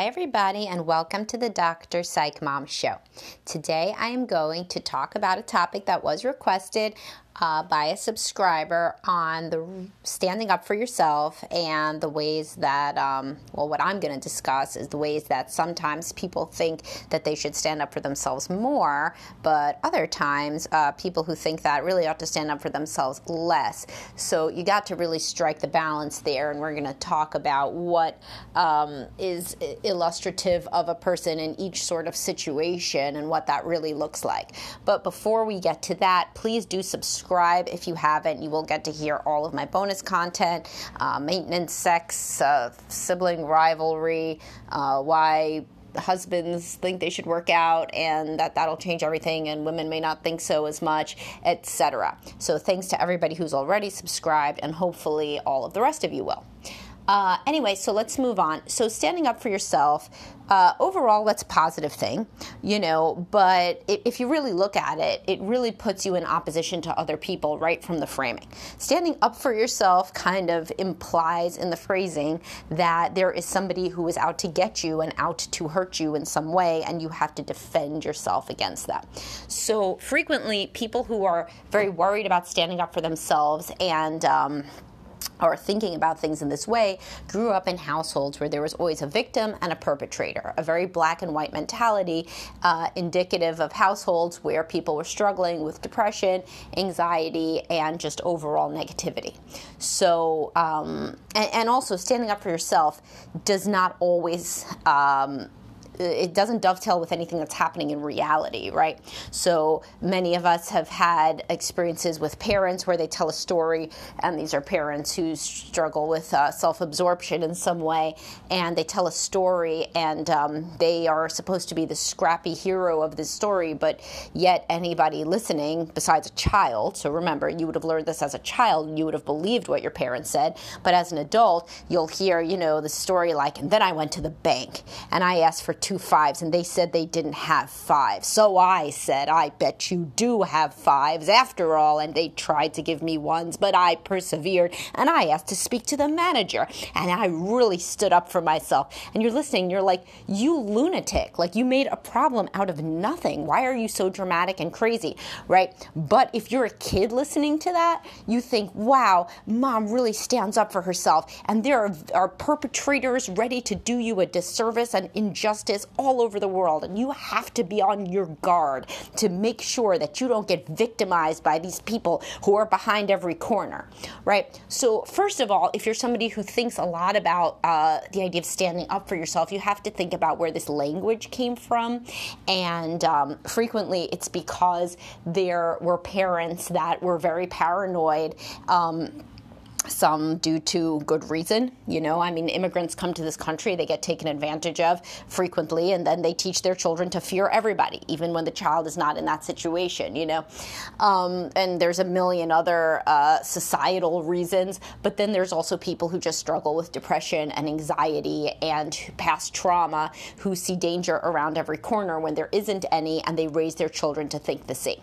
Hi, everybody, and welcome to the Dr. Psych Mom Show. Today, I am going to talk about a topic that was requested uh, by a subscriber on the standing up for yourself and the ways that, um, well, what I'm going to discuss is the ways that sometimes people think that they should stand up for themselves more, but other times uh, people who think that really ought to stand up for themselves less. So you got to really strike the balance there, and we're going to talk about what um, is illustrative of a person in each sort of situation and what that really looks like. But before we get to that, please do subscribe subscribe if you haven't. You will get to hear all of my bonus content uh, maintenance, sex, uh, sibling rivalry, uh, why husbands think they should work out and that that'll change everything and women may not think so as much etc so thanks to everybody who's already subscribed and hopefully all of the rest of you will uh, anyway, so let's move on. So standing up for yourself, uh, overall, that's a positive thing, you know. But if you really look at it, it really puts you in opposition to other people right from the framing. Standing up for yourself kind of implies in the phrasing that there is somebody who is out to get you and out to hurt you in some way, and you have to defend yourself against that. So frequently, people who are very worried about standing up for themselves and um, or thinking about things in this way grew up in households where there was always a victim and a perpetrator, a very black and white mentality uh, indicative of households where people were struggling with depression, anxiety, and just overall negativity. So, um, and, and, also standing up for yourself does not always um, it doesn't dovetail with anything that's happening in reality, right? So many of us have had experiences with parents where they tell a story, and these are parents who struggle with uh, self absorption in some way, and they tell a story, and um, they are supposed to be the scrappy hero of the story, but yet anybody listening, besides a child, so remember, you would have learned this as a child, you would have believed what your parents said, but as an adult, you'll hear, you know, the story like, and then I went to the bank and I asked for two two fives and they said they didn't have fives. So I said, I bet you do have fives after all. And they tried to give me ones, but I persevered and I asked to speak to the manager. And I really stood up for myself. And you're listening, you're like, you lunatic. Like you made a problem out of nothing. Why are you so dramatic and crazy? Right? But if you're a kid listening to that, you think, wow, mom really stands up for herself. And there are, are perpetrators ready to do you a disservice and injustice all over the world, and you have to be on your guard to make sure that you don't get victimized by these people who are behind every corner, right? So, first of all, if you're somebody who thinks a lot about uh, the idea of standing up for yourself, you have to think about where this language came from, and um, frequently it's because there were parents that were very paranoid. Um, some due to good reason. You know, I mean, immigrants come to this country, they get taken advantage of frequently, and then they teach their children to fear everybody, even when the child is not in that situation, you know. Um, and there's a million other uh, societal reasons, but then there's also people who just struggle with depression and anxiety and past trauma who see danger around every corner when there isn't any, and they raise their children to think the same.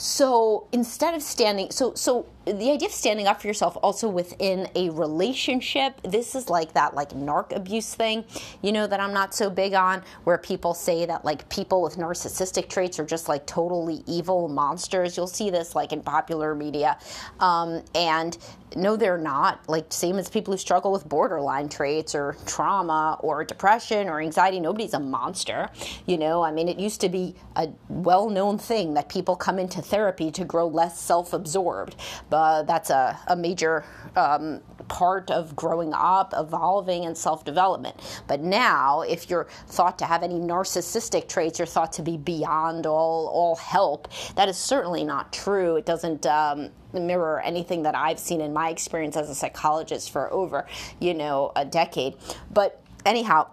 So instead of standing, so so the idea of standing up for yourself also within a relationship, this is like that like narc abuse thing, you know, that I'm not so big on, where people say that like people with narcissistic traits are just like totally evil monsters. You'll see this like in popular media, um, and no, they're not. Like same as people who struggle with borderline traits or trauma or depression or anxiety. Nobody's a monster, you know. I mean, it used to be a well-known thing that people come into therapy to grow less self-absorbed. But that's a, a major um, part of growing up, evolving, and self-development. But now, if you're thought to have any narcissistic traits, you're thought to be beyond all all help. That is certainly not true. It doesn't um, mirror anything that I've seen in my experience as a psychologist for over, you know, a decade. But anyhow,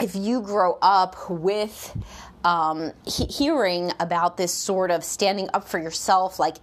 if you grow up with um, he- hearing about this sort of standing up for yourself, like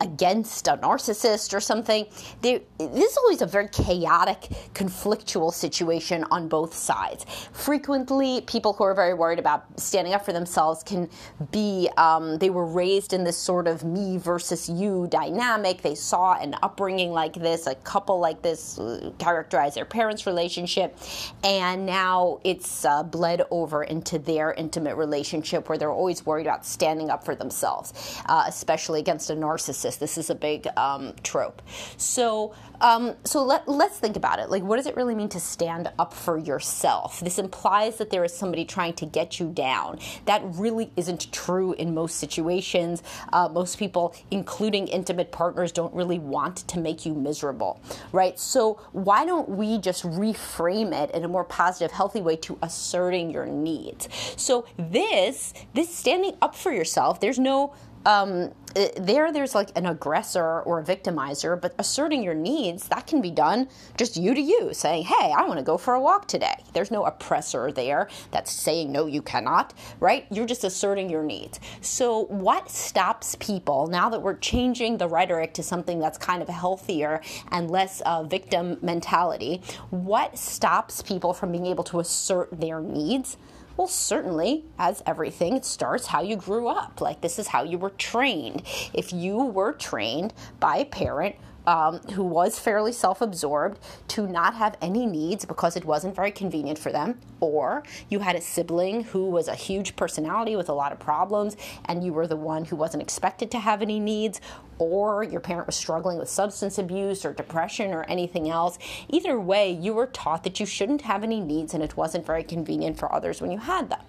against a narcissist or something. There, this is always a very chaotic, conflictual situation on both sides. Frequently, people who are very worried about standing up for themselves can be, um, they were raised in this sort of me versus you dynamic. They saw an upbringing like this, a couple like this uh, characterize their parents' relationship, and now it's uh, bled over into their intimate relationship where they're always worried about standing up for themselves, uh, especially against a narcissist. This is a big um, trope. So, um, so let, let's think about it. Like, what does it really mean to stand up for yourself? This implies that there is somebody trying to get you down. That really isn't true in most situations. Uh, most people, including intimate partners, don't really want to make you miserable, right? So, why don't we just reframe it in a more positive, healthy way to asserting your needs? So, this, this standing up for yourself, there's no um, there there's like an aggressor or a victimizer but asserting your needs that can be done just you to you saying hey i want to go for a walk today. There's no oppressor there that's saying no you cannot right? You're just asserting your needs. So what stops people now that we're changing the rhetoric to something that's kind of healthier and less uh, victim mentality what stops people from being able to assert their needs well, certainly, as everything, it starts how you grew up. Like, this is how you were trained. If you were trained by a parent um, who was fairly self absorbed to not have any needs because it wasn't very convenient for them, or you had a sibling who was a huge personality with a lot of problems and you were the one who wasn't expected to have any needs, or your parent was struggling with substance abuse or depression or anything else. Either way, you were taught that you shouldn't have any needs and it wasn't very convenient for others when you had them.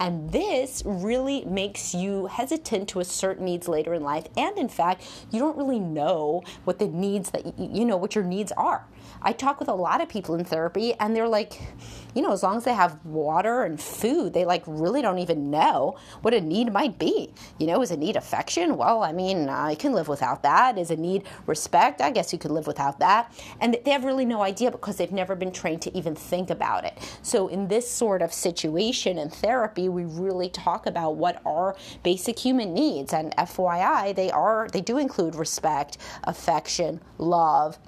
And this really makes you hesitant to assert needs later in life. And in fact, you don't really know what the needs that you know what your needs are. I talk with a lot of people in therapy and they're like, you know, as long as they have water and food, they like really don't even know what a need might be. You know, is a need affection? Well, I mean, uh, I can live without that. Is a need respect? I guess you could live without that. And they have really no idea because they've never been trained to even think about it. So in this sort of situation in therapy, we really talk about what are basic human needs. And FYI, they are they do include respect, affection, love,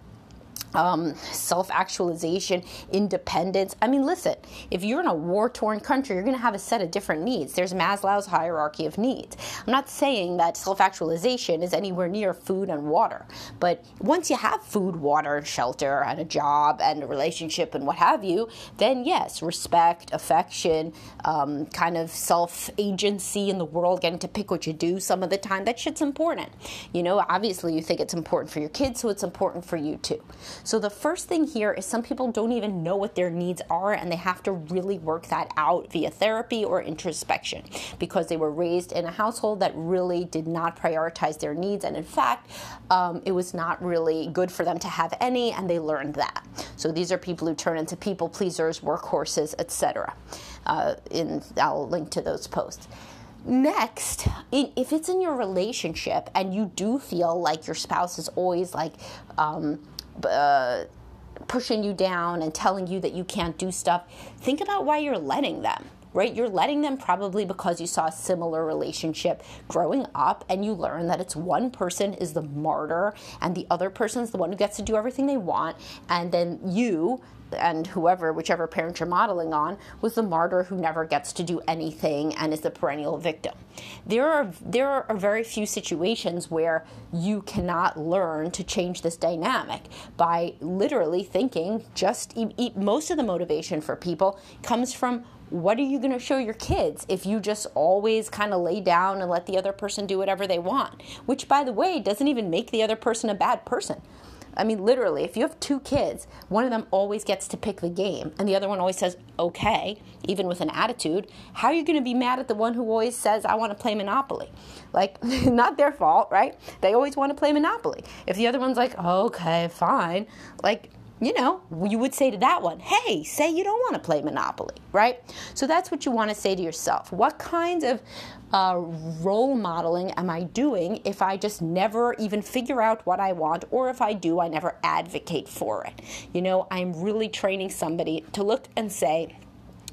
um, self actualization, independence. I mean, listen, if you're in a war torn country, you're going to have a set of different needs. There's Maslow's hierarchy of needs. I'm not saying that self actualization is anywhere near food and water, but once you have food, water, shelter, and a job and a relationship and what have you, then yes, respect, affection, um, kind of self agency in the world, getting to pick what you do some of the time, that shit's important. You know, obviously, you think it's important for your kids, so it's important for you too. So the first thing here is some people don't even know what their needs are and they have to really work that out via therapy or introspection because they were raised in a household that really did not prioritize their needs and in fact um, it was not really good for them to have any and they learned that. So these are people who turn into people pleasers, workhorses, etc. Uh, in I'll link to those posts. Next, if it's in your relationship and you do feel like your spouse is always like um, uh, pushing you down and telling you that you can't do stuff, think about why you're letting them. Right? You're letting them probably because you saw a similar relationship growing up and you learn that it's one person is the martyr and the other person is the one who gets to do everything they want. And then you and whoever, whichever parent you're modeling on, was the martyr who never gets to do anything and is the perennial victim. There are there are very few situations where you cannot learn to change this dynamic by literally thinking. Just most of the motivation for people comes from what are you going to show your kids if you just always kind of lay down and let the other person do whatever they want? Which, by the way, doesn't even make the other person a bad person. I mean, literally, if you have two kids, one of them always gets to pick the game, and the other one always says, okay, even with an attitude, how are you going to be mad at the one who always says, I want to play Monopoly? Like, not their fault, right? They always want to play Monopoly. If the other one's like, okay, fine, like, you know, you would say to that one, hey, say you don't want to play Monopoly, right? So that's what you want to say to yourself. What kinds of uh, role modeling am I doing if I just never even figure out what I want, or if I do, I never advocate for it? You know, I'm really training somebody to look and say,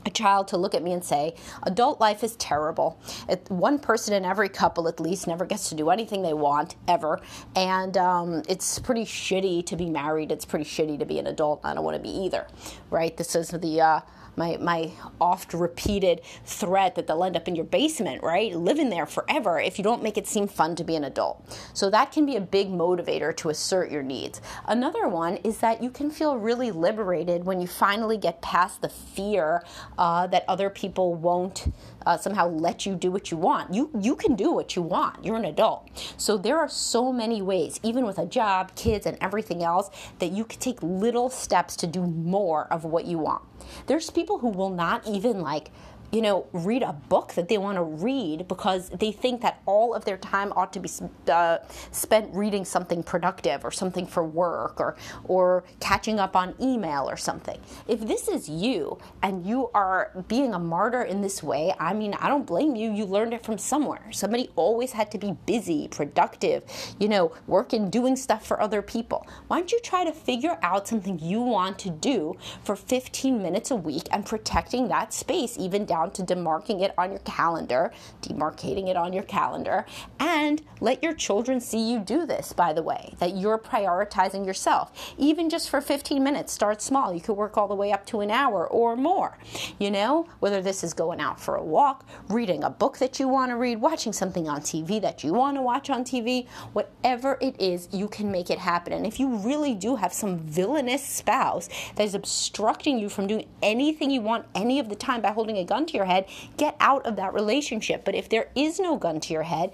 a child to look at me and say, adult life is terrible. It, one person in every couple, at least, never gets to do anything they want ever. And um, it's pretty shitty to be married. It's pretty shitty to be an adult. I don't want to be either, right? This is the. Uh, my, my oft repeated threat that they'll end up in your basement, right? Living there forever if you don't make it seem fun to be an adult. So that can be a big motivator to assert your needs. Another one is that you can feel really liberated when you finally get past the fear uh, that other people won't uh, somehow let you do what you want. You you can do what you want. You're an adult. So there are so many ways, even with a job, kids, and everything else, that you can take little steps to do more of what you want. There's people who will not even like you know, read a book that they want to read because they think that all of their time ought to be uh, spent reading something productive or something for work or or catching up on email or something. If this is you and you are being a martyr in this way, I mean, I don't blame you. You learned it from somewhere. Somebody always had to be busy, productive, you know, working, doing stuff for other people. Why don't you try to figure out something you want to do for 15 minutes a week and protecting that space even down down to demarking it on your calendar, demarcating it on your calendar, and let your children see you do this, by the way, that you're prioritizing yourself. Even just for 15 minutes, start small. You could work all the way up to an hour or more. You know, whether this is going out for a walk, reading a book that you want to read, watching something on TV that you want to watch on TV, whatever it is, you can make it happen. And if you really do have some villainous spouse that is obstructing you from doing anything you want any of the time by holding a gun to to your head, get out of that relationship. But if there is no gun to your head,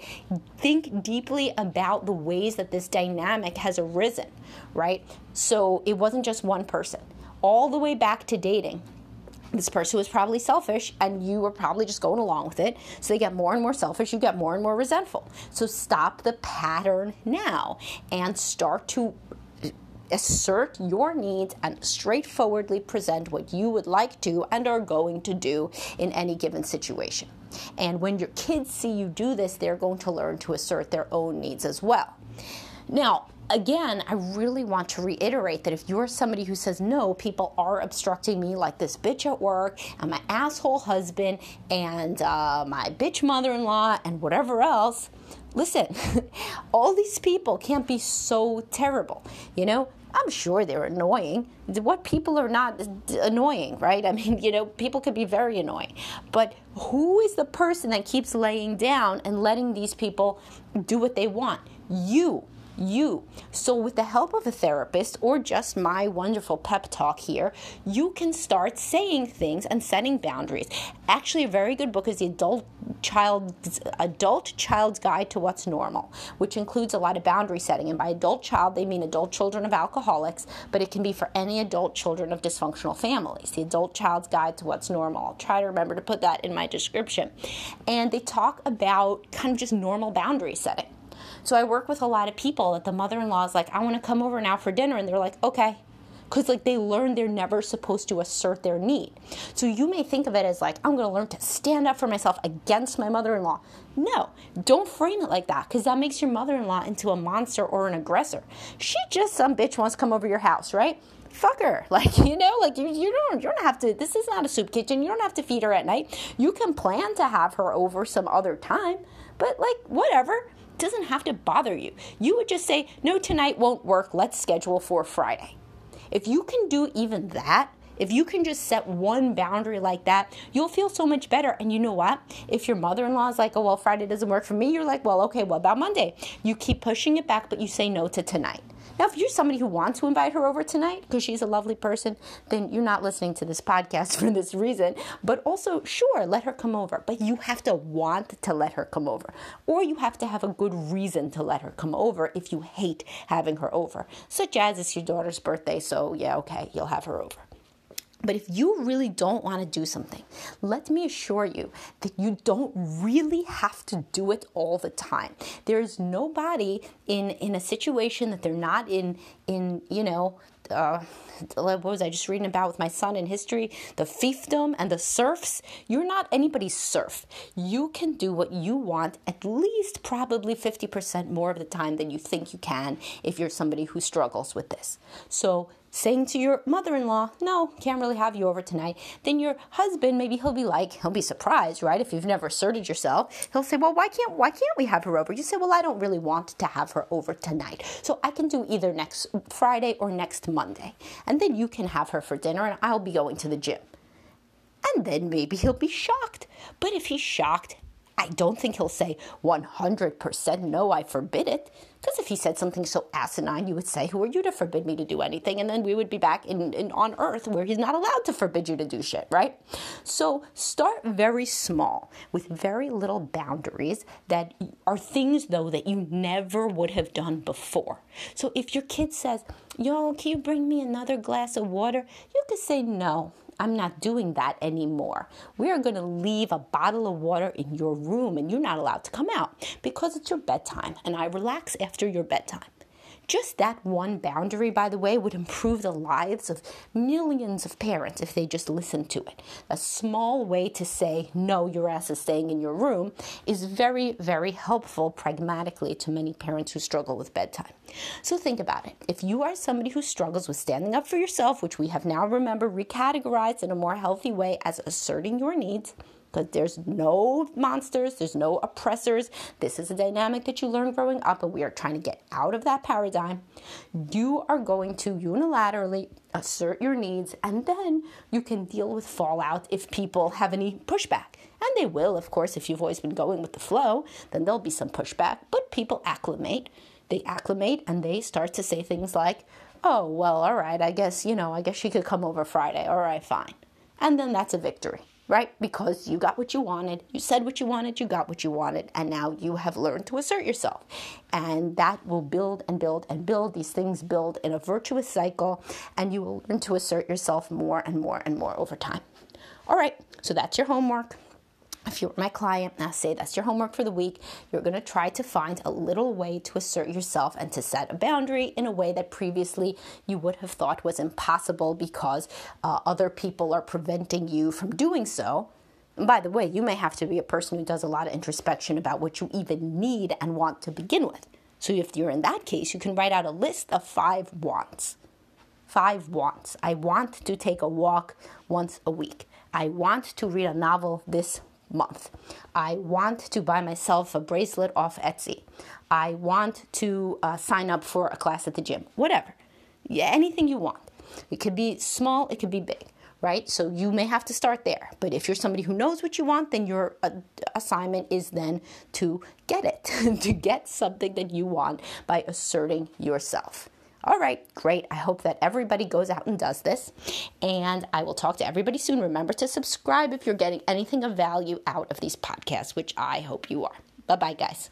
think deeply about the ways that this dynamic has arisen, right? So it wasn't just one person. All the way back to dating, this person was probably selfish and you were probably just going along with it. So they get more and more selfish, you get more and more resentful. So stop the pattern now and start to assert your needs and straightforwardly present what you would like to and are going to do in any given situation. And when your kids see you do this, they're going to learn to assert their own needs as well. Now, again, I really want to reiterate that if you're somebody who says, no, people are obstructing me, like this bitch at work, and my asshole husband, and uh, my bitch mother in law, and whatever else, listen, all these people can't be so terrible. You know, I'm sure they're annoying. What people are not annoying, right? I mean, you know, people could be very annoying. But who is the person that keeps laying down and letting these people do what they want? You you. So, with the help of a therapist or just my wonderful pep talk here, you can start saying things and setting boundaries. Actually, a very good book is the Adult Child's Adult Child's Guide to What's Normal, which includes a lot of boundary setting. And by adult child, they mean adult children of alcoholics, but it can be for any adult children of dysfunctional families. The Adult Child's Guide to What's Normal. I'll try to remember to put that in my description. And they talk about kind of just normal boundary setting. So I work with a lot of people that the mother in law is like, I want to come over now for dinner. And they're like, okay. Because like they learn they're never supposed to assert their need. So you may think of it as like, I'm going to learn to stand up for myself against my mother in law. No, don't frame it like that because that makes your mother in law into a monster or an aggressor. She just some bitch wants to come over your house, right? fuck her. Like, you know, like you, you don't you don't have to this is not a soup kitchen. You don't have to feed her at night. You can plan to have her over some other time, but like whatever doesn't have to bother you. You would just say, no, tonight won't work. Let's schedule for Friday. If you can do even that, if you can just set one boundary like that, you'll feel so much better. And you know what? If your mother in law is like, oh, well, Friday doesn't work for me, you're like, well, okay, what about Monday? You keep pushing it back, but you say no to tonight. Now, if you're somebody who wants to invite her over tonight because she's a lovely person, then you're not listening to this podcast for this reason. But also, sure, let her come over. But you have to want to let her come over. Or you have to have a good reason to let her come over if you hate having her over. Such as it's your daughter's birthday, so yeah, okay, you'll have her over. But if you really don't want to do something, let me assure you that you don't really have to do it all the time. There's nobody in in a situation that they're not in in, you know, uh, what was I just reading about with my son in history? The fiefdom and the serfs. You're not anybody's serf. You can do what you want at least probably 50% more of the time than you think you can if you're somebody who struggles with this. So saying to your mother in law, No, can't really have you over tonight, then your husband, maybe he'll be like, he'll be surprised, right? If you've never asserted yourself, he'll say, Well, why can't why can't we have her over? You say, Well, I don't really want to have her over tonight. So I can do either next Friday or next Monday. And then you can have her for dinner and I'll be going to the gym. And then maybe he'll be shocked. But if he's shocked I don't think he'll say 100% no, I forbid it. Because if he said something so asinine, you would say, Who are you to forbid me to do anything? And then we would be back in, in, on earth where he's not allowed to forbid you to do shit, right? So start very small with very little boundaries that are things, though, that you never would have done before. So if your kid says, Yo, can you bring me another glass of water? You could say, No, I'm not doing that anymore. We are going to leave a bottle of water in your room and you're not allowed to come out because it's your bedtime and I relax after your bedtime. Just that one boundary, by the way, would improve the lives of millions of parents if they just listened to it. A small way to say, no, your ass is staying in your room is very, very helpful pragmatically to many parents who struggle with bedtime. So think about it. If you are somebody who struggles with standing up for yourself, which we have now, remember, recategorized in a more healthy way as asserting your needs, because there's no monsters, there's no oppressors. This is a dynamic that you learn growing up, and we are trying to get out of that paradigm. You are going to unilaterally assert your needs, and then you can deal with fallout if people have any pushback. And they will, of course, if you've always been going with the flow, then there'll be some pushback, but people acclimate. They acclimate and they start to say things like, oh, well, all right, I guess, you know, I guess she could come over Friday. All right, fine. And then that's a victory right? Because you got what you wanted, you said what you wanted, you got what you wanted, and now you have learned to assert yourself. And that will build and build and build. These things build in a virtuous cycle, and you will learn to assert yourself more and more and more over time. All right, so that's your homework if you're my client, I say that's your homework for the week. You're going to try to find a little way to assert yourself and to set a boundary in a way that previously you would have thought was impossible because uh, other people are preventing you from doing so. And by the way, you may have to be a person who does a lot of introspection about what you even need and want to begin with. So if you're in that case, you can write out a list of five wants. Five wants. I want to take a walk once a week. I want to read a novel this month. I want to buy myself a bracelet off Etsy. I want to uh, sign up for a class at the gym. Whatever. Yeah, anything you want. It could be small, it could be big, right? So you may have to start there. But if you're somebody who knows what you want, then your uh, assignment is then to get it, to get something that you want by asserting yourself. All right, great. I hope that everybody goes out and does this. And I will talk to everybody soon. Remember to subscribe if you're getting anything of value out of these podcasts, which I hope you are. Bye bye, guys.